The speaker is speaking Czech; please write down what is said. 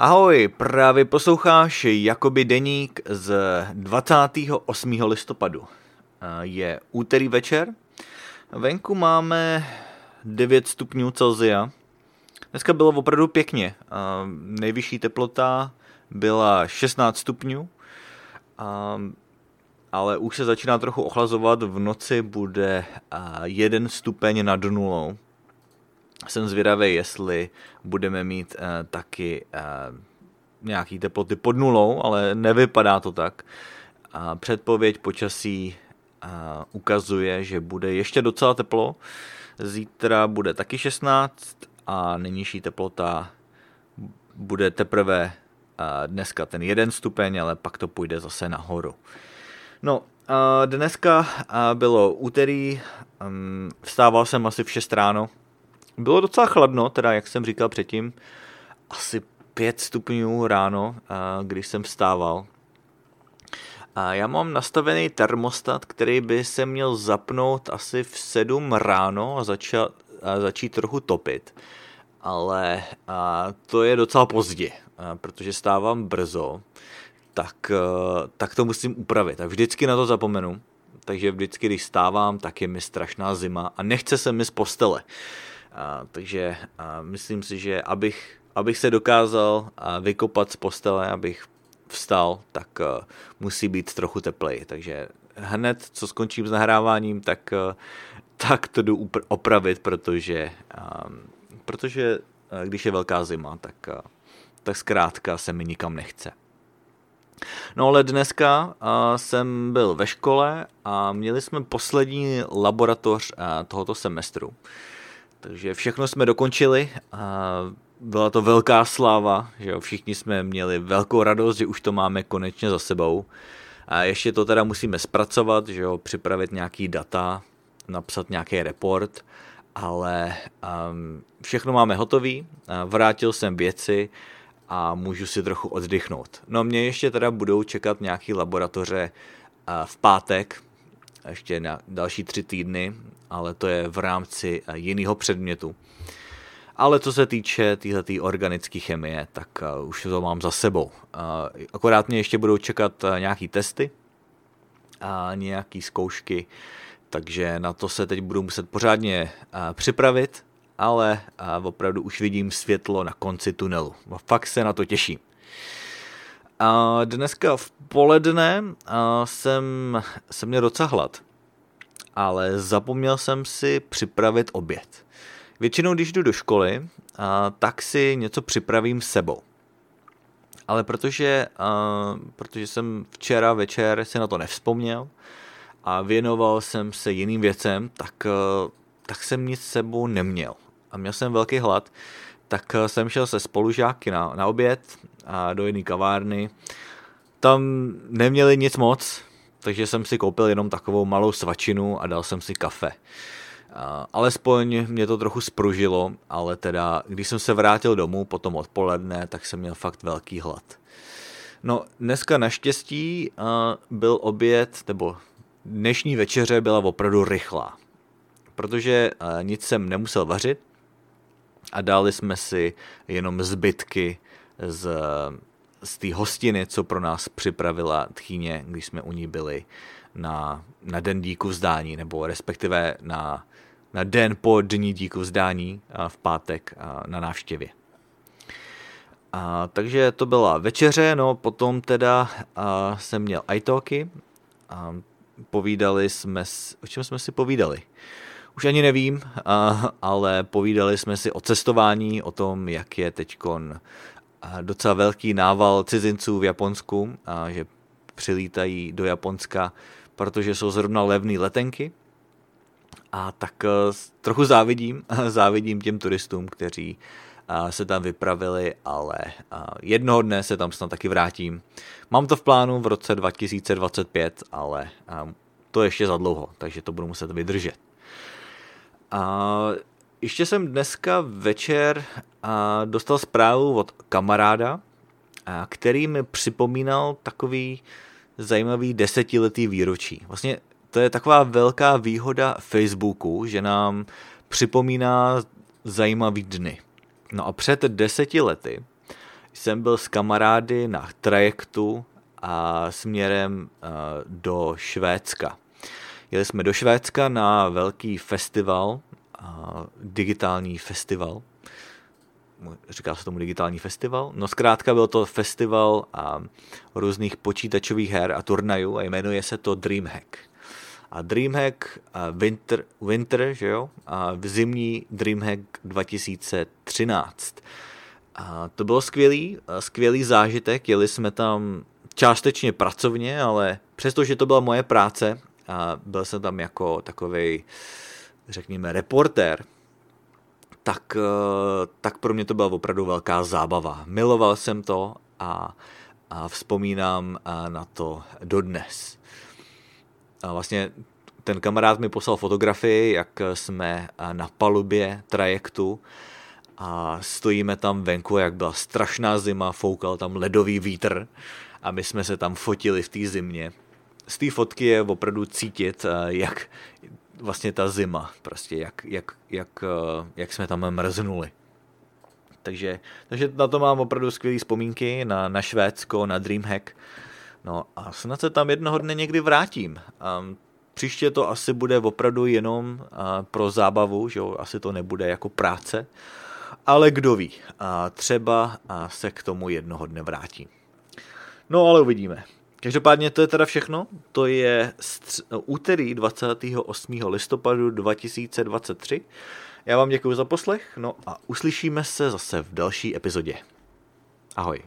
Ahoj, právě posloucháš Jakoby deník z 28. listopadu. Je úterý večer, venku máme 9 stupňů Celzia. Dneska bylo opravdu pěkně. Nejvyšší teplota byla 16 stupňů, ale už se začíná trochu ochlazovat. V noci bude 1 stupeň nad nulou jsem zvědavý, jestli budeme mít uh, taky uh, nějaký teploty pod nulou, ale nevypadá to tak. A předpověď počasí uh, ukazuje, že bude ještě docela teplo. Zítra bude taky 16 a nejnižší teplota bude teprve uh, dneska ten jeden stupeň, ale pak to půjde zase nahoru. No, dneska bylo úterý, um, vstával jsem asi v 6 ráno, bylo docela chladno, teda jak jsem říkal předtím, asi 5 stupňů ráno, když jsem vstával. A já mám nastavený termostat, který by se měl zapnout asi v 7 ráno a, začat, a začít trochu topit. Ale a to je docela pozdě, protože stávám brzo, tak, tak to musím upravit. A vždycky na to zapomenu. Takže vždycky, když stávám, tak je mi strašná zima a nechce se mi z postele. A, takže a myslím si, že abych, abych se dokázal vykopat z postele, abych vstal, tak musí být trochu teplej. Takže hned, co skončím s nahráváním, tak, tak to jdu opravit, protože, protože když je velká zima, tak, tak zkrátka se mi nikam nechce. No ale dneska jsem byl ve škole a měli jsme poslední laboratoř tohoto semestru. Takže všechno jsme dokončili a byla to velká sláva, že jo, všichni jsme měli velkou radost, že už to máme konečně za sebou. A ještě to teda musíme zpracovat, že jo, připravit nějaký data, napsat nějaký report, ale um, všechno máme hotový, vrátil jsem věci a můžu si trochu oddychnout. No mě ještě teda budou čekat nějaký laboratoře v pátek, ještě na další tři týdny, ale to je v rámci eh, jiného předmětu. Ale co se týče této organické chemie, tak uh, už to mám za sebou. Uh, akorát mě ještě budou čekat nějaký testy a nějaký zkoušky, takže na to se teď budu muset pořádně připravit, ale opravdu už vidím světlo na konci tunelu. Fakt se na to těším. A dneska v poledne jsem, jsem měl docela hlad, ale zapomněl jsem si připravit oběd. Většinou, když jdu do školy, tak si něco připravím sebou. Ale protože, protože jsem včera večer si na to nevzpomněl a věnoval jsem se jiným věcem, tak, tak jsem nic sebou neměl. A měl jsem velký hlad, tak jsem šel se spolužáky na, na oběd a do jedné kavárny. Tam neměli nic moc, takže jsem si koupil jenom takovou malou svačinu a dal jsem si kafe. Alespoň mě to trochu spružilo, ale teda, když jsem se vrátil domů potom odpoledne, tak jsem měl fakt velký hlad. No, dneska naštěstí byl oběd, nebo dnešní večeře byla opravdu rychlá, protože nic jsem nemusel vařit a dali jsme si jenom zbytky z, z té hostiny, co pro nás připravila tchýně, když jsme u ní byli na, na den díku vzdání, nebo respektive na, na den po dní díku vzdání v pátek na návštěvě. A, takže to byla večeře, no potom teda a, jsem měl italky a povídali jsme, o čem jsme si povídali? Už ani nevím, ale povídali jsme si o cestování, o tom, jak je teďkon docela velký nával cizinců v Japonsku, že přilítají do Japonska, protože jsou zrovna levné letenky. A tak e, trochu závidím, závidím těm turistům, kteří se tam vypravili, ale jednoho dne se tam snad taky vrátím. Mám to v plánu v roce 2025, ale to ještě za dlouho, takže to budu muset vydržet. A ještě jsem dneska večer dostal zprávu od kamaráda, který mi připomínal takový zajímavý desetiletý výročí. Vlastně to je taková velká výhoda Facebooku, že nám připomíná zajímavý dny. No a před deseti lety jsem byl s kamarády na trajektu a směrem do Švédska. Jeli jsme do Švédska na velký festival, digitální festival, říká se tomu digitální festival. No zkrátka byl to festival a různých počítačových her a turnajů a jmenuje se to Dreamhack. A Dreamhack a Winter, Winter, že jo? A v zimní Dreamhack 2013. A to bylo skvělý, skvělý zážitek, jeli jsme tam částečně pracovně, ale přestože to byla moje práce, a byl jsem tam jako takový, řekněme, reportér, tak, eh, tak pro mě to byla opravdu velká zábava. Miloval jsem to a, a vzpomínám eh, na to dodnes. A vlastně ten kamarád mi poslal fotografii, jak jsme eh, na palubě trajektu a stojíme tam venku, jak byla strašná zima, foukal tam ledový vítr a my jsme se tam fotili v té zimě. Z té fotky je opravdu cítit, jak vlastně ta zima, prostě jak, jak, jak, eh, jak jsme tam mrznuli. Takže, takže na to mám opravdu skvělé vzpomínky, na, na Švédsko, na Dreamhack. No a snad se tam jednoho dne někdy vrátím. Um, příště to asi bude opravdu jenom uh, pro zábavu, že jo? asi to nebude jako práce, ale kdo ví, uh, třeba se k tomu jednoho dne vrátím. No ale uvidíme. Každopádně to je teda všechno. To je stř- úterý 28. listopadu 2023. Já vám děkuji za poslech, no a uslyšíme se zase v další epizodě. Ahoj.